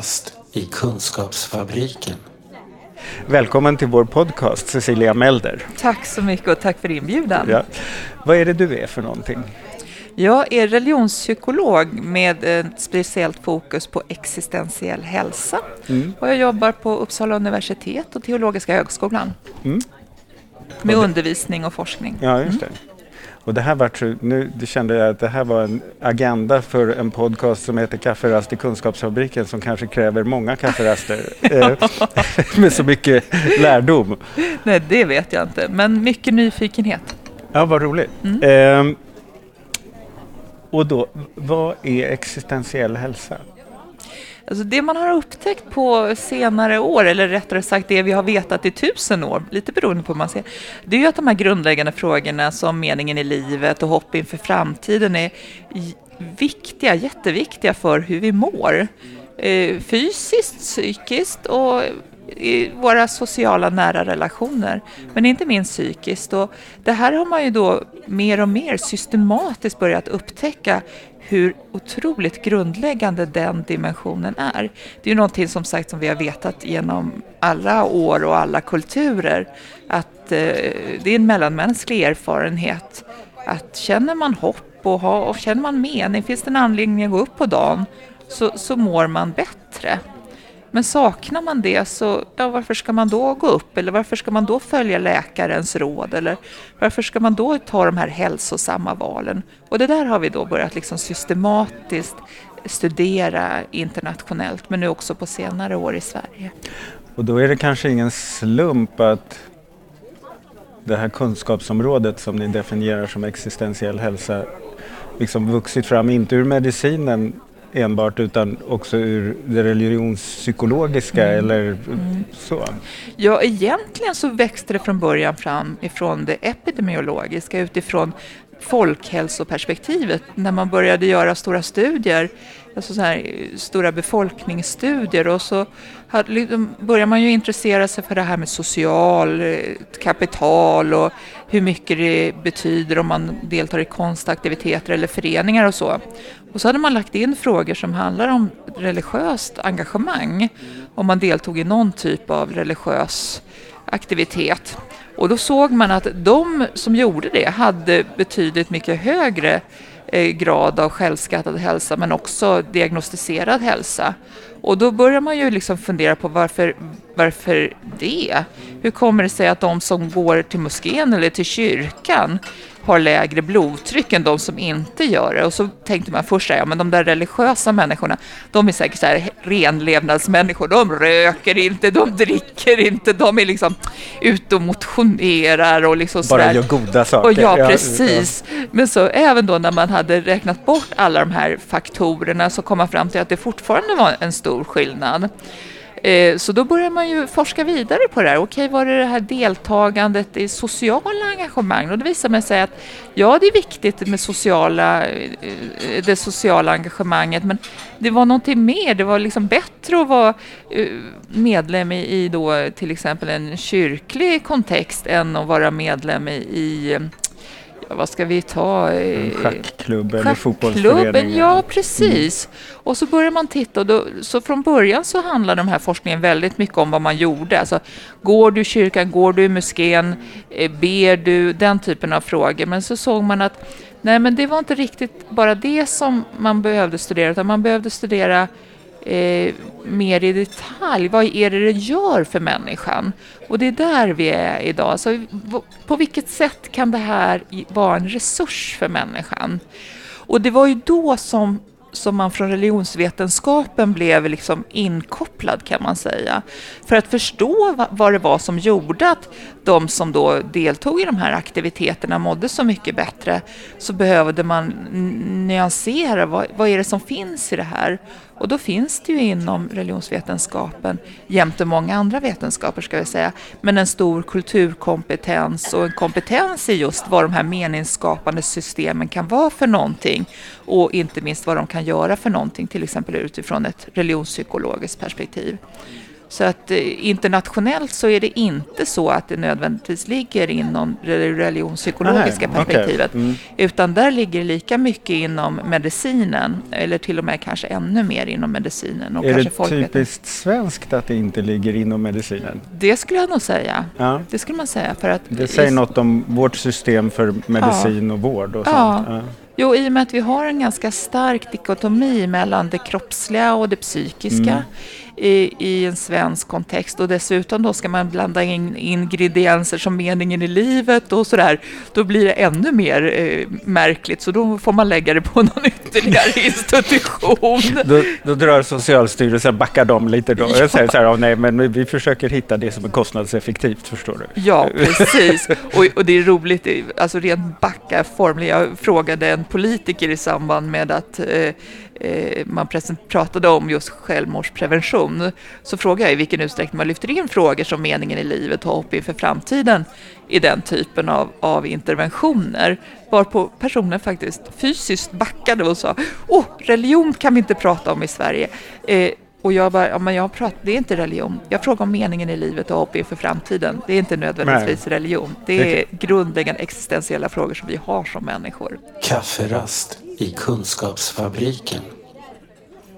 Kafferast i Kunskapsfabriken. Välkommen till vår podcast Cecilia Melder. Tack så mycket och tack för inbjudan. Ja. Vad är det du är för någonting? Jag är religionspsykolog med ett speciellt fokus på existentiell hälsa. Mm. Och jag jobbar på Uppsala universitet och Teologiska högskolan. Mm. Med undervisning och forskning. Ja, just det. Mm. Och det här var, nu kände jag att det här var en agenda för en podcast som heter Kafferast i Kunskapsfabriken som kanske kräver många kafferaster eh, med så mycket lärdom. Nej, det vet jag inte, men mycket nyfikenhet. Ja, vad roligt. Mm. Eh, och då, vad är existentiell hälsa? Alltså det man har upptäckt på senare år, eller rättare sagt det vi har vetat i tusen år, lite beroende på hur man ser, det är ju att de här grundläggande frågorna som meningen i livet och hopp inför framtiden är viktiga, jätteviktiga för hur vi mår. Eh, fysiskt, psykiskt och i våra sociala nära relationer, men inte minst psykiskt. Och det här har man ju då mer och mer systematiskt börjat upptäcka hur otroligt grundläggande den dimensionen är. Det är ju någonting som sagt som vi har vetat genom alla år och alla kulturer, att eh, det är en mellanmänsklig erfarenhet att känner man hopp och, ha, och känner man mening, finns det en anledning att gå upp på dagen, så, så mår man bättre. Men saknar man det så, ja, varför ska man då gå upp? Eller varför ska man då följa läkarens råd? Eller varför ska man då ta de här hälsosamma valen? Och det där har vi då börjat liksom systematiskt studera internationellt, men nu också på senare år i Sverige. Och då är det kanske ingen slump att det här kunskapsområdet som ni definierar som existentiell hälsa liksom vuxit fram, inte ur medicinen enbart utan också ur det religionspsykologiska mm. eller mm. så? Ja, egentligen så växte det från början fram ifrån det epidemiologiska utifrån folkhälsoperspektivet när man började göra stora studier, alltså så här, stora befolkningsstudier och så liksom, börjar man ju intressera sig för det här med social eh, kapital och hur mycket det betyder om man deltar i konstaktiviteter eller föreningar och så. Och så hade man lagt in frågor som handlar om religiöst engagemang, om man deltog i någon typ av religiös aktivitet. Och då såg man att de som gjorde det hade betydligt mycket högre eh, grad av självskattad hälsa men också diagnostiserad hälsa. Och då börjar man ju liksom fundera på varför, varför det? Hur kommer det sig att de som går till moskén eller till kyrkan har lägre blodtryck än de som inte gör det. Och så tänkte man först ja men de där religiösa människorna, de är säkert så här renlevnadsmänniskor. De röker inte, de dricker inte, de är liksom ute och motionerar och liksom Bara gör goda saker. Och ja, precis. Men så även då när man hade räknat bort alla de här faktorerna så kom man fram till att det fortfarande var en stor skillnad. Eh, så då börjar man ju forska vidare på det här. Okej, var det det här deltagandet i sociala engagemang? Och det visar sig att ja, det är viktigt med sociala, eh, eh, det sociala engagemanget, men det var någonting mer. Det var liksom bättre att vara medlem i, då, till exempel en kyrklig kontext än att vara medlem i vad ska vi ta? En schackklubb eller fotbollsförening? Ja, precis. Mm. Och så börjar man titta och då, så från början så handlar den här forskningen väldigt mycket om vad man gjorde. Alltså, går du i kyrkan, går du i moskén, eh, ber du, den typen av frågor. Men så såg man att nej, men det var inte riktigt bara det som man behövde studera, utan man behövde studera eh, mer i detalj. Vad är det det gör för människan? Och det är där vi är idag. Så på vilket sätt kan det här vara en resurs för människan? Och det var ju då som som man från religionsvetenskapen blev liksom inkopplad kan man säga. För att förstå vad det var som gjorde att de som då deltog i de här aktiviteterna mådde så mycket bättre så behövde man nyansera vad, vad är det som finns i det här. Och då finns det ju inom religionsvetenskapen, jämte många andra vetenskaper ska vi säga, men en stor kulturkompetens och en kompetens i just vad de här meningsskapande systemen kan vara för någonting och inte minst vad de kan göra för någonting, till exempel utifrån ett religionspsykologiskt perspektiv. Så att eh, internationellt så är det inte så att det nödvändigtvis ligger inom det religionspsykologiska Nej, perspektivet. Mm. Utan där ligger lika mycket inom medicinen, eller till och med kanske ännu mer inom medicinen och Är kanske det folkvetenskap. typiskt svenskt att det inte ligger inom medicinen? Det skulle jag nog säga. Ja. Det skulle man säga. För att Det säger något om vårt system för medicin och vård och Ja. sånt. Ja. Jo, i och med att vi har en ganska stark dikotomi mellan det kroppsliga och det psykiska Mm. I, i en svensk kontext och dessutom då ska man blanda in ingredienser som meningen i livet och sådär, då blir det ännu mer eh, märkligt så då får man lägga det på någon ytterligare institution. Då, då drar Socialstyrelsen, backar dem lite då. Jag säger så här, "Ja, nej men vi försöker hitta det som är kostnadseffektivt, förstår du. Ja, precis. Och, och det är roligt, alltså rent backa formligt. Jag frågade en politiker i samband med att eh, man present- pratade om just självmordsprevention. Så frågade jag i vilken utsträckning man lyfter in frågor som meningen i livet och hopp inför framtiden i den typen av, av interventioner. Varpå personen faktiskt fysiskt backade och sa Åh, religion kan vi inte prata om i Sverige. Eh, och jag bara, ja, men jag pratar, det är inte religion. Jag frågar om meningen i livet och hopp inför framtiden. Det är inte nödvändigtvis religion. Det är grundläggande existentiella frågor som vi har som människor. Kafferast i Kunskapsfabriken.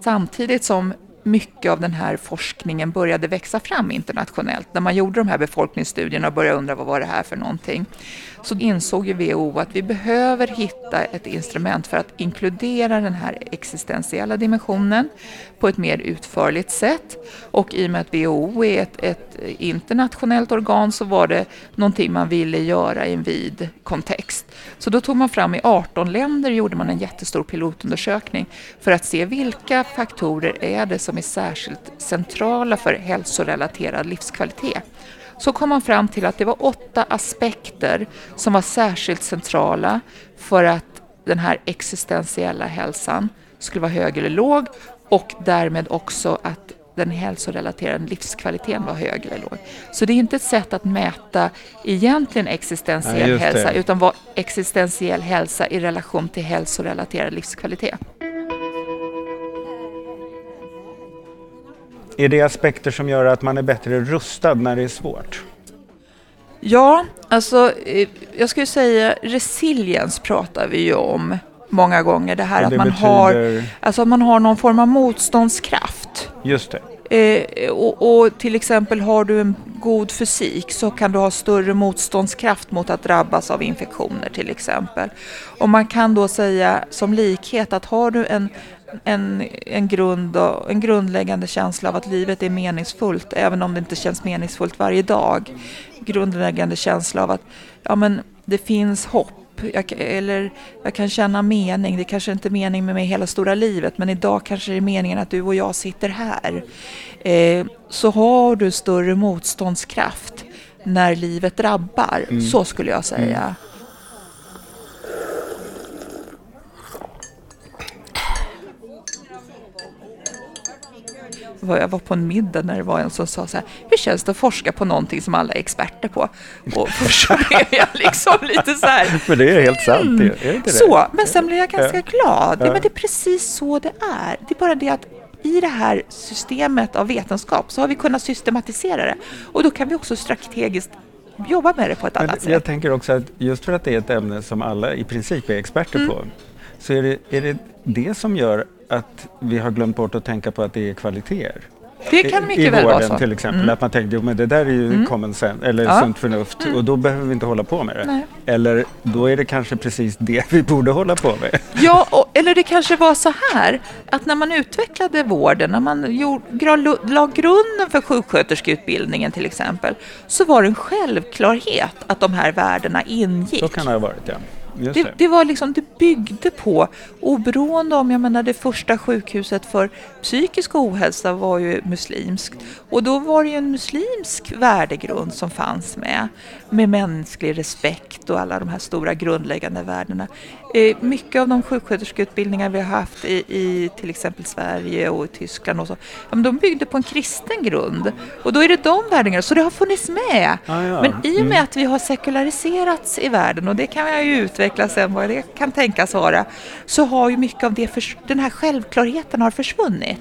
Samtidigt som mycket av den här forskningen började växa fram internationellt, när man gjorde de här befolkningsstudierna och började undra vad var det här för någonting, så insåg ju WHO att vi behöver hitta ett instrument för att inkludera den här existentiella dimensionen på ett mer utförligt sätt. Och i och med att WHO är ett, ett internationellt organ så var det någonting man ville göra i en vid kontext. Så då tog man fram i 18 länder gjorde man en jättestor pilotundersökning för att se vilka faktorer är det som är särskilt centrala för hälsorelaterad livskvalitet. Så kom man fram till att det var åtta aspekter som var särskilt centrala för att den här existentiella hälsan skulle vara hög eller låg och därmed också att den hälsorelaterade livskvaliteten var hög eller låg. Så det är inte ett sätt att mäta egentligen Nej, existentiell det. hälsa utan vad existentiell hälsa i relation till hälsorelaterad livskvalitet. Är det aspekter som gör att man är bättre rustad när det är svårt? Ja, alltså eh, jag skulle säga resiliens pratar vi ju om många gånger. Det här Och att det man, har, betyder- alltså att man har någon form av motståndskraft. Just det. Eh, och, och till exempel har du en god fysik så kan du ha större motståndskraft mot att drabbas av infektioner till exempel. Och man kan då säga som likhet att har du en, en, en, grund och, en grundläggande känsla av att livet är meningsfullt även om det inte känns meningsfullt varje dag. Grundläggande känsla av att ja, men det finns hopp jag, eller jag kan känna mening. Det kanske inte är mening med mig hela stora livet, men idag kanske det är meningen att du och jag sitter här. Eh, så har du större motståndskraft när livet drabbar. Så skulle jag säga. Var- jag var på en middag när det var en som sa så här, hur känns det att forska på någonting som alla är experter på? Och först så blev jag liksom lite så här, Men det är helt sant, är det inte det? så, men sen blev jag ganska glad. Ja. Ja. men det är precis så det är. Det är bara det att i det här systemet av vetenskap så har vi kunnat systematisera det. Och då kan vi också strategiskt jobba med det på ett Men annat jag sätt. tänker också att just för att det är ett ämne som alla i princip är experter Mm. på, så är det, är det det som gör att vi har glömt bort att tänka på att det är kvaliteter. Det kan I mycket väl vara så. till exempel, Mm. att man tänker jo, men det där är ju common sense, eller Ja. sunt förnuft och då behöver vi inte hålla på med det. Nej. Eller då är det kanske precis det vi borde hålla på med. Ja, och, eller det kanske var så här att när man utvecklade vården, när man gjorde, la grunden för sjuksköterskeutbildningen till exempel, så var det en självklarhet att de här värdena ingick. Så kan det ha varit ja. Det, det. det var liksom, det byggde på, oberoende om, jag menar det första sjukhuset för psykisk ohälsa var ju muslimskt. Och då var det ju en muslimsk värdegrund som fanns med, med mänsklig respekt och alla de här stora grundläggande värdena. Eh, mycket av de sjuksköterskeutbildningar vi har haft i, i till exempel Sverige och Tyskland och så, ja, men de byggde på en kristen grund. Och då är det de värderingarna, så det har funnits med. Ah, ja. Men i och med att vi har sekulariserats i världen, och det kan jag ju utveckla sen vad det kan tänkas vara, så har ju mycket av det, förs- den här självklarheten har försvunnit.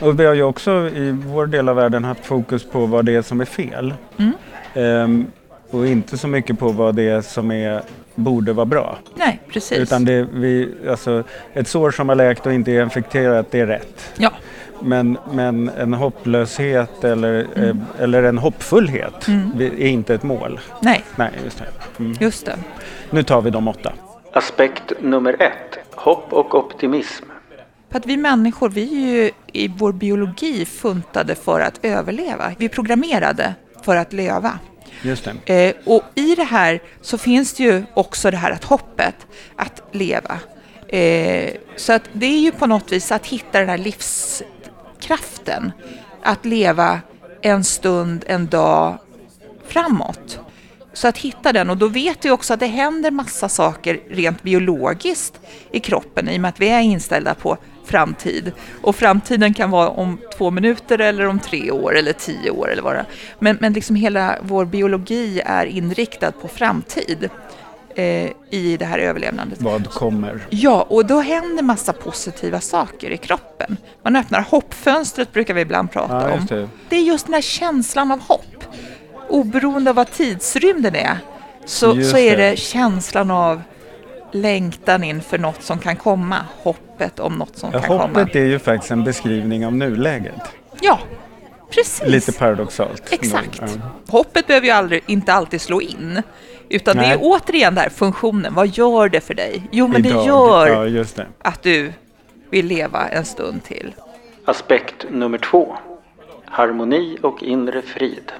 Och vi har ju också i vår del av världen haft fokus på vad det är som är fel. Mm. Ehm, och inte så mycket på vad det är som är, borde vara bra. Nej, precis. Utan det, vi, alltså, ett sår som har läkt och inte är infekterat, det är rätt. Ja, Men, men en hopplöshet eller, eh, eller en hoppfullhet vi- är inte ett mål. nej, Nej, just det. Mm. just det. Nu tar vi de åtta. Aspekt nummer ett. Hopp och optimism. För att vi människor, vi är ju i vår biologi funtade för att överleva. Vi är programmerade för att leva. Just det. Eh, och i det här så finns det ju också det här att hoppet, att leva. Eh, så att det är ju på något vis att hitta den här livskraften. Att leva en stund, en dag framåt. Så att hitta den, och då vet vi också att det händer massa saker rent biologiskt i kroppen i och med att vi är inställda på framtid. Och framtiden kan vara om två minuter eller om tre år eller tio år eller vad det. Men, men liksom hela vår biologi är inriktad på framtid eh, i det här överlevnandet. Vad kommer? Ja, och då händer massa positiva saker i kroppen. Man öppnar hoppfönstret brukar vi ibland prata Ja, om. det. Det är just den här känslan av hopp. Oberoende av vad tidsrymden är så, Just så är det. det känslan av längtan inför något som kan komma. Hoppet om något som Ja, kan komma. hoppet är ju faktiskt en beskrivning av nuläget. Ja, precis. Lite paradoxalt. Exakt. Ja. Hoppet behöver ju aldrig, inte alltid slå in. Utan det Nej. är återigen där funktionen. Vad gör det för dig? Jo, men Idag. det gör Ja, just det. att du vill leva en stund till. Aspekt nummer två. Harmoni och inre frid.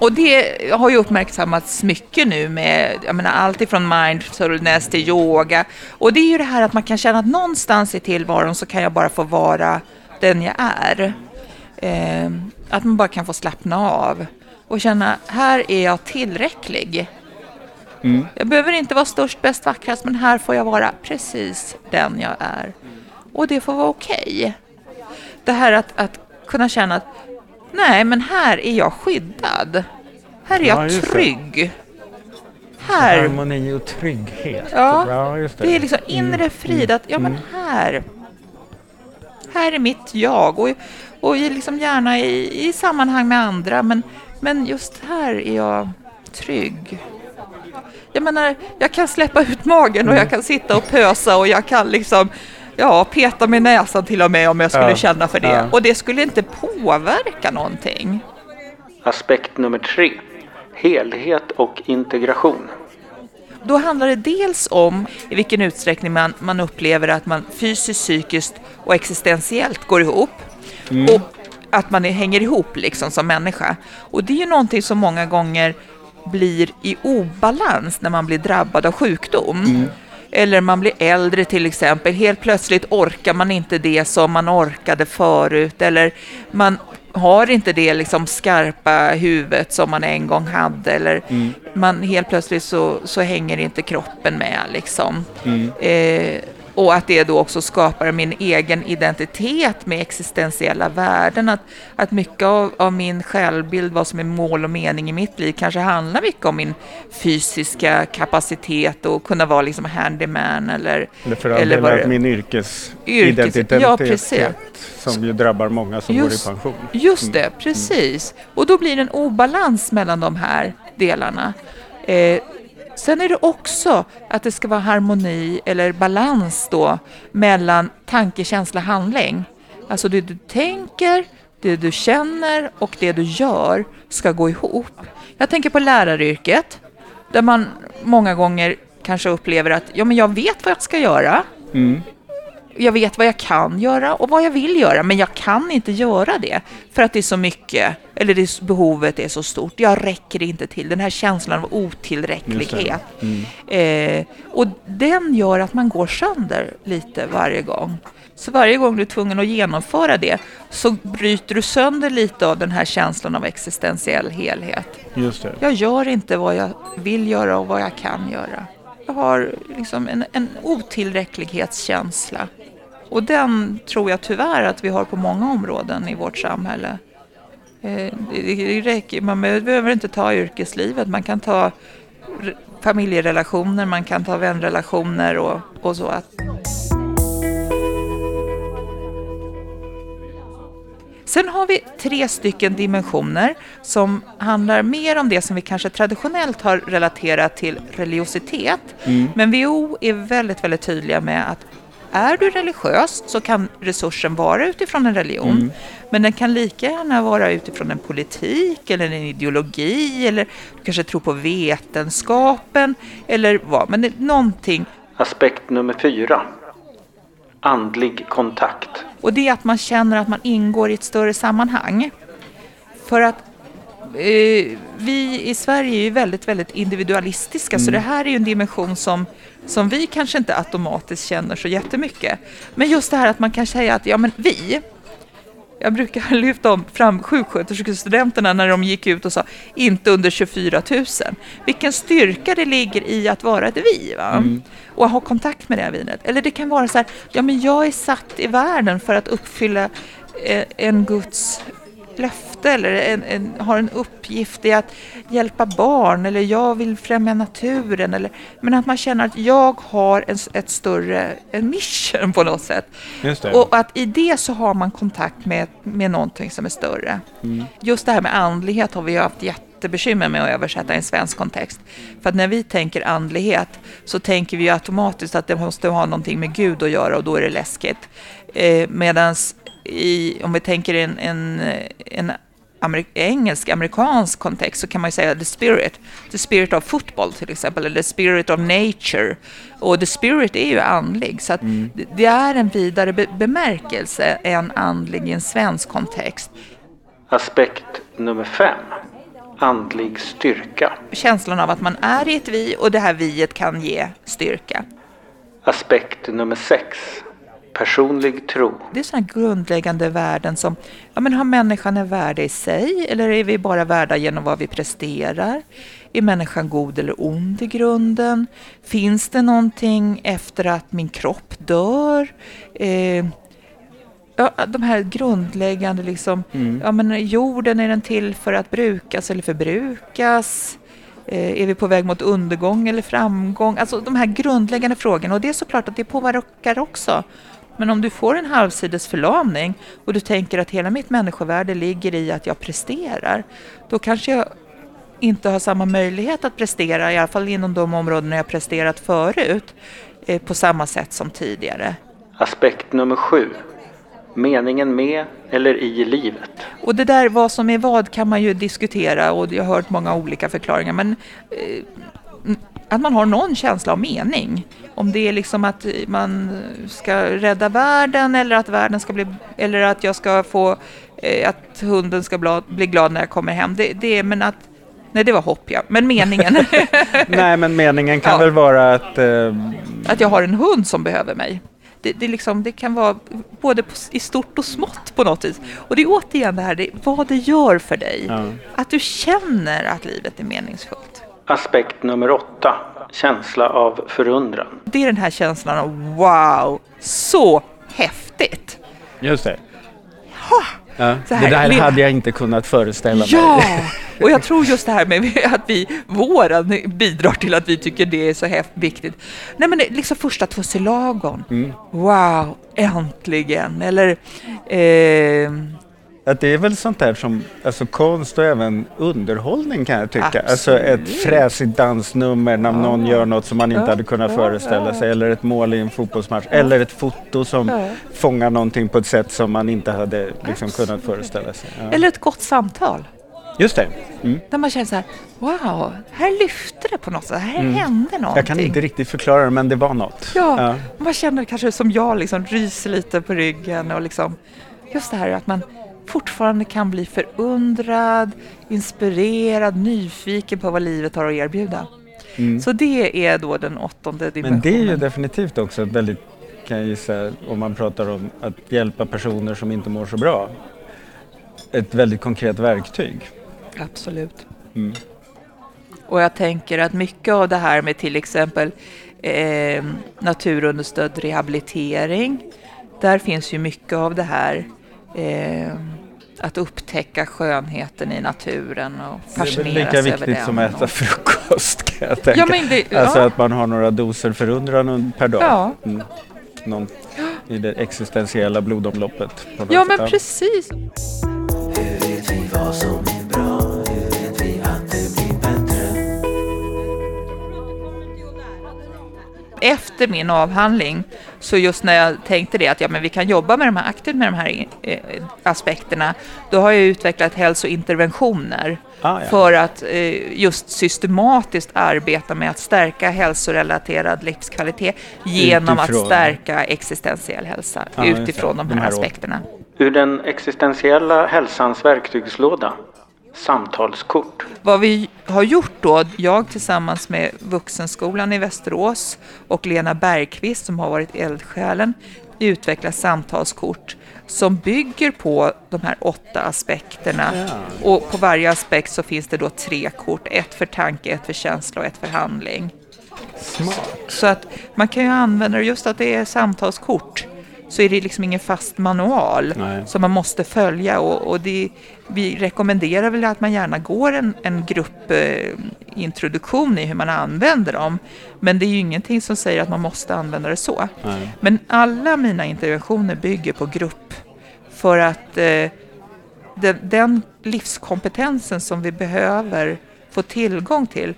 Och det har ju uppmärksammats mycket nu med jag menar, allt ifrån mindfulness till yoga. Och det är ju det här att man kan känna att någonstans i tillvaron så kan jag bara få vara den jag är. Eh, att man bara kan få slappna av och känna, här är jag tillräcklig. Mm. Jag behöver inte vara störst, bäst, vackrast, men här får jag vara precis den jag är. Och det får vara okej. Det här att, att kunna känna att nej, men här är jag skyddad. Här är Ja, jag det. trygg. Här, Harmoni och trygghet. Ja, just det är liksom inre frid. Att ja, men här, här är mitt jag. Och, och liksom gärna i, i sammanhang med andra, men, men just här är jag trygg. Jag menar, jag kan släppa ut magen och jag kan sitta och pösa och jag kan liksom ja, peta med näsan till och med om jag skulle Ja, känna för det. ja. Och det skulle inte påverka någonting. Aspekt nummer tre. Helhet och integration. Då handlar det dels om i vilken utsträckning man, man upplever att man fysiskt, psykiskt och existentiellt går ihop. Och att man är, hänger ihop liksom som människa. Och det är ju någonting som många gånger blir i obalans när man blir drabbad av sjukdom. Eller man blir äldre till exempel. Helt plötsligt orkar man inte det som man orkade förut. Eller man har inte det liksom skarpa huvudet som man en gång hade. Eller man helt plötsligt så, så hänger inte kroppen med liksom. Eh, och att det då också skapar min egen identitet med existentiella värden. Att, att mycket av, av min självbild, vad som är mål och mening i mitt liv, kanske handlar mycket om min fysiska kapacitet och kunna vara liksom handyman eller... Eller för all eller del min yrkesidentitet ja, precis. som ju drabbar många som Just- går i pension. Just det, precis. Och då blir det en obalans mellan de här delarna. Eh, sen är det också att det ska vara harmoni eller balans då mellan tanke, känsla, handling. Alltså det du tänker, det du känner och det du gör ska gå ihop. Jag tänker på läraryrket där man många gånger kanske upplever att ja, men jag vet vad jag ska göra. Mm. Jag vet vad jag kan göra och vad jag vill göra, men jag kan inte göra det för att det är så mycket, eller det, behovet är så stort. Jag räcker inte till. Den här känslan av otillräcklighet. Eh, och den gör att man går sönder lite varje gång. Så varje gång du är tvungen att genomföra det så bryter du sönder lite av den här känslan av existentiell helhet. Just det. Jag gör inte vad jag vill göra och vad jag kan göra. Jag har liksom en, en otillräcklighetskänsla. Och den tror jag tyvärr att vi har på många områden i vårt samhälle. Eh, det, räcker, man behöver inte ta yrkeslivet, man kan ta familjerelationer, man kan ta vänrelationer och, och så. Att, Sen har vi tre stycken dimensioner som handlar mer om det som vi kanske traditionellt har relaterat till religiositet. Men WHO är väldigt, väldigt tydliga med att är du religiös så kan resursen vara utifrån en religion. Men den kan lika gärna vara utifrån en politik eller en ideologi eller du kanske tror på vetenskapen eller vad. Men det är någonting Aspekt nummer fyra. Andlig kontakt. Och det är att man känner att man ingår i ett större sammanhang. För att vi i Sverige är ju väldigt, väldigt individualistiska så det här är ju en dimension som, som vi kanske inte automatiskt känner så jättemycket. Men just det här att man kan säga att ja men vi, jag brukar lyfta om fram sjuksköterskestudenterna när de gick ut och sa inte under 24 000. Vilken styrka det ligger i att vara ett vi va? och ha kontakt med det här vinet. Eller det kan vara så här, ja men jag är satt i världen för att uppfylla eh, en Guds löfte eller en, en, har en uppgift i att hjälpa barn eller jag vill främja naturen. Eller, men att man känner att jag har en, ett större en mission på något sätt. Och att i det så har man kontakt med, med någonting som är större. Just det här med andlighet har vi ju haft jättebekymmer med att översätta i en svensk kontext. För att när vi tänker andlighet så tänker vi automatiskt att det måste ha någonting med Gud att göra och då är det läskigt. Eh, Medan i, om vi tänker en, en, en amerik engelsk, amerikansk kontext så kan man ju säga the spirit. The spirit of football till exempel, eller the spirit of nature. Och the spirit är ju andlig, så att det, det är en vidare be bemärkelse än andlig i en svensk kontext. Aspekt nummer fem. Andlig styrka. Känslan av att man är i ett vi och det här viet kan ge styrka. Aspekt nummer sex. Personlig tro. Det är sådana grundläggande värden som, ja men har människan en värde i sig eller är vi bara värda genom vad vi presterar? Är människan god eller ond i grunden? Finns det någonting efter att min kropp dör? Eh, ja, de här grundläggande liksom, ja men jorden är den till för att brukas eller förbrukas? Eh, är vi på väg mot undergång eller framgång? Alltså de här grundläggande frågorna och det är såklart att det påverkar också. Men om du får en halvsides förlamning och du tänker att hela mitt människovärde ligger i att jag presterar, då kanske jag inte har samma möjlighet att prestera, i alla fall inom de områden jag presterat förut, eh, på samma sätt som tidigare. Aspekt nummer sju. Meningen med eller i livet. Och det där vad som är vad kan man ju diskutera och jag har hört många olika förklaringar men eh, att man har någon känsla av mening. Om det är liksom att man ska rädda världen eller att världen ska bli eller att jag ska få eh, att hunden ska bla, bli glad när jag kommer hem. Det, det är men att Nej, det var hopp ja. Men meningen. Nej, men meningen kan Ja. väl vara att... Eh, att jag har en hund som behöver mig. Det, det, liksom, det kan vara både på, i stort och smått på något vis. Och det är återigen det här, det, vad det gör för dig. Ja. Att du känner att livet är meningsfullt. Aspekt nummer åtta. Känsla av förundran. Det är den här känslan av wow, så häftigt. just det. Ja, Så det här, där hade jag inte kunnat föreställa mig. Ja, och jag tror just det här med att vi, våren bidrar till att vi tycker det är så häftigt viktigt. Nej men liksom första tussilagon. Mm. Wow, äntligen. Eller eh, Att det är väl sånt där som, alltså konst och även underhållning kan jag tycka. Alltså ett Absolut. fräsigt dansnummer när någon gör något som man inte hade kunnat föreställa sig. Eller ett mål i en fotbollsmatch. Eller ett foto som fångar någonting på ett sätt som man inte hade liksom kunnat föreställa sig. Ja. eller ett gott samtal. Just det. Mm. Där man känner så här, wow, här lyfte det på något sätt, här hände någonting. Jag kan inte riktigt förklara det men det var något. Ja, Ja. man känner kanske som jag, liksom ryser lite på ryggen och liksom just det här att man fortfarande kan bli förundrad, inspirerad, nyfiken på vad livet har att erbjuda. Så det är då den åttonde Mm. Men det är ju dimensionen. definitivt också väldigt, kan jag gissa, om man pratar om att hjälpa personer som inte mår så bra. Ett väldigt konkret verktyg. Absolut. Mm. Och jag tänker att mycket av det här med till exempel eh, naturunderstödd rehabilitering, där finns ju mycket av det här eh, att upptäcka skönheten i naturen och Det är väl fascineras lika över viktigt den. som att äta frukost kan jag tänka. Ja, men det, Alltså ja, att man har några doser förundran per dag. Ja. Mm. Någon, i det existentiella blodomloppet. Ja, sätt. men precis. Efter min avhandling, så just när jag tänkte det att ja, men vi kan jobba med de här, aktivt med de här eh, aspekterna, då har jag utvecklat hälsointerventioner Ah, ja. för att eh, just systematiskt arbeta med att stärka hälsorelaterad livskvalitet genom att Utifrån. stärka existentiell hälsa det. utifrån de De här här aspekterna. Ur den existentiella hälsans verktygslåda. Samtalskort. Vad vi har gjort då, jag tillsammans med Vuxenskolan i Västerås och Lena Bergqvist som har varit eldsjälen, utvecklar samtalskort som bygger på de här åtta aspekterna. Och på varje aspekt så finns det då tre kort, ett för tanke, ett för känsla och ett för handling. Smart. Så att man kan ju använda det, just att det är samtalskort, så är det liksom ingen fast manual Nej. som man måste följa. Och, och det, vi rekommenderar väl att man gärna går en, en gruppintroduktion i hur man använder dem. Men det är ju ingenting som säger att man måste använda det så. Nej. Men alla mina interventioner bygger på grupp. För att eh, den, den livskompetensen som vi behöver få tillgång till,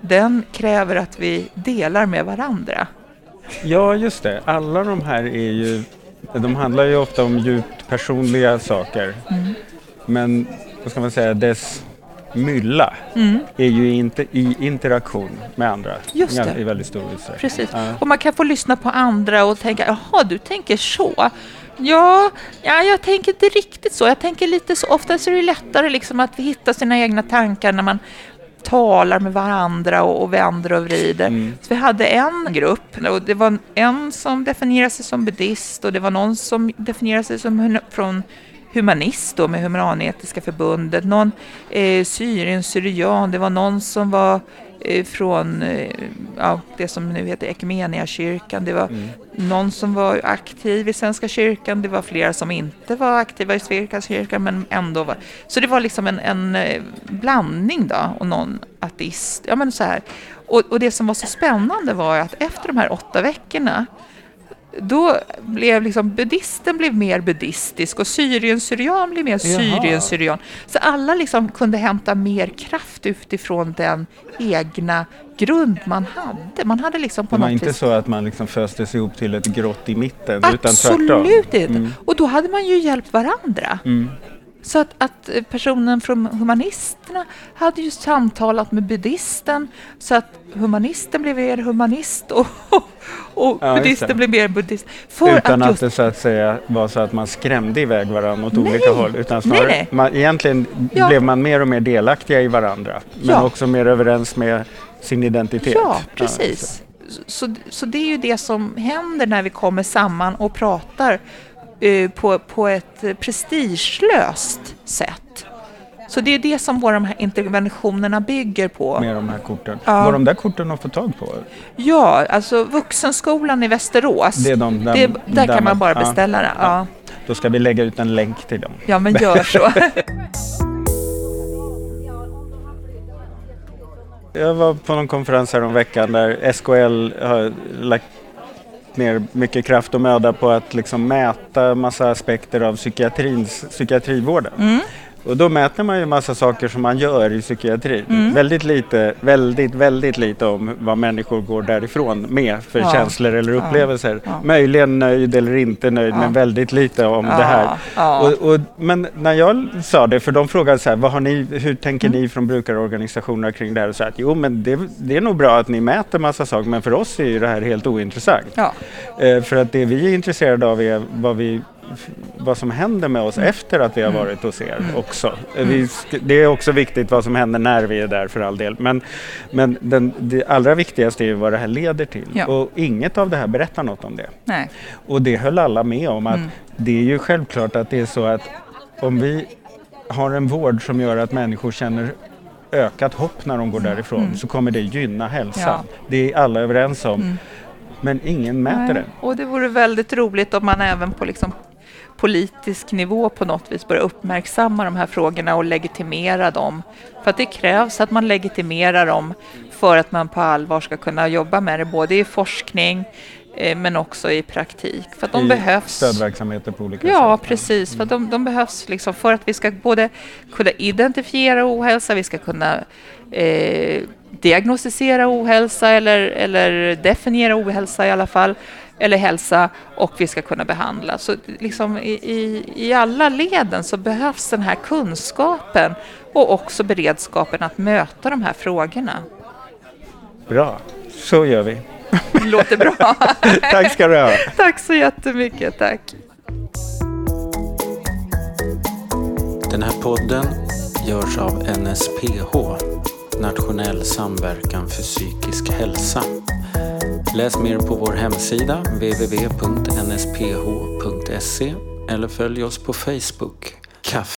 den kräver att vi delar med varandra. Ja, just det. Alla de här är ju, de handlar ju ofta om djupt personliga saker. Mm. Men, vad ska man säga, dess mylla Mm. är ju inte i interaktion med andra Just det. i väldigt stor utsträckning. Precis. Ja. Och man kan få lyssna på andra och tänka, jaha, du tänker så. Ja, ja, jag tänker inte riktigt så. Jag tänker lite så. Ofta är det lättare liksom att hitta sina egna tankar när man talar med varandra och, och vänder och vrider. Mm. Så vi hade en grupp och det var en som definierade sig som buddhist och det var någon som definierade sig som från humanist då med Humanetiska förbundet, någon eh, syrian-syrian, det var någon som var från eh, ja, det som nu heter Equmeniakyrkan, det var någon som var aktiv i Svenska kyrkan, det var flera som inte var aktiva i Svenska kyrkan men ändå var. Så det var liksom en, en eh, blandning då och någon ateist. Ja, men så här. Och, och det som var så spännande var att efter de här åtta veckorna då blev liksom buddhisten blev mer buddhistisk och syrian-syrian blev mer Jaha. syrian-syrian. Så alla liksom kunde hämta mer kraft utifrån den egna grund man hade. Man hade liksom på Det var inte vis... så att man liksom föstes ihop till ett grott i mitten, utan tvärtom. Absolut inte! Mm. Och då hade man ju hjälpt varandra. Mm. Så att, att personen från humanisterna hade ju samtalat med buddhisten så att humanisten blev mer humanist och, och Ja, buddhisten blev mer buddhist. Utan att att, just det så att säga var så att man skrämde iväg varandra åt Nej. olika håll. Utan snarare, Nej, nej. Man, egentligen Ja. blev man mer och mer delaktiga i varandra. Men Ja. också mer överens med sin identitet. Ja, precis. Så, så det är ju det som händer när vi kommer samman och pratar på, på ett eh, prestigelöst sätt. Så det är det som våra de här interventionerna bygger på. med de här korten. Ja. Var de där korten att få tag på? Ja, alltså Vuxenskolan i Västerås. Det är de där- det, där där kan man man- bara ja. beställa det. Ja. Då ska vi lägga ut en länk till dem. ja, men gör så. Jag var på någon konferens här om veckan där SKL har lagt ner mycket kraft och möda på att liksom mäta massa aspekter av psykiatrins, psykiatrivården. Mm. Och då mäter man ju massa saker som man gör i psykiatrin. Mm. Väldigt lite, väldigt, väldigt lite om vad människor går därifrån med för Ja. känslor eller upplevelser. Ja. Möjligen nöjd eller inte nöjd, Ja. men väldigt lite om det här. Och, och, men när jag sa det, för de frågade så här, vad har ni, hur tänker Mm. ni från brukarorganisationerna kring det här? Och så här, jo, men det, det är nog bra att ni mäter massa saker, men för oss är ju det här helt ointressant. Eh, för att det vi är intresserade av är vad, vi, vad som händer med oss Mm. efter att vi har varit hos er också. Vi, det är också viktigt vad som händer när vi är där för all del. Men, men den, det allra viktigaste är vad det här leder till. Ja. Och inget av det här berättar något om det. Nej. Och det höll alla med om att Mm. det är ju självklart att det är så att om vi har en vård som gör att människor känner ökat hopp när de går därifrån så kommer det gynna hälsan. Mm. Ja. Det är alla överens om. Mm. Men ingen mäter Nej. det. Och det vore väldigt roligt om man även på liksom politisk nivå på något vis börjar uppmärksamma de här frågorna och legitimera dem. För att det krävs att man legitimerar dem för att man på allvar ska kunna jobba med det, både i forskning, eh, men också i praktik. För att de I behövs. Stödverksamheter på olika Ja, sätt. precis. För att de, de behövs liksom för att vi ska både kunna identifiera ohälsa, vi ska kunna eh, diagnostisera ohälsa eller, eller definiera ohälsa i alla fall, eller hälsa, och vi ska kunna behandla. Så liksom i, i, i alla leden så behövs den här kunskapen och också beredskapen att möta de här frågorna. Bra, så gör vi. Låter bra. Tack ska du ha. Tack så jättemycket. Tack. Den här podden görs av NSPH, Nationell samverkan för psykisk hälsa. Läs mer på vår hemsida www.nsph.se eller följ oss på Facebook. Kaffe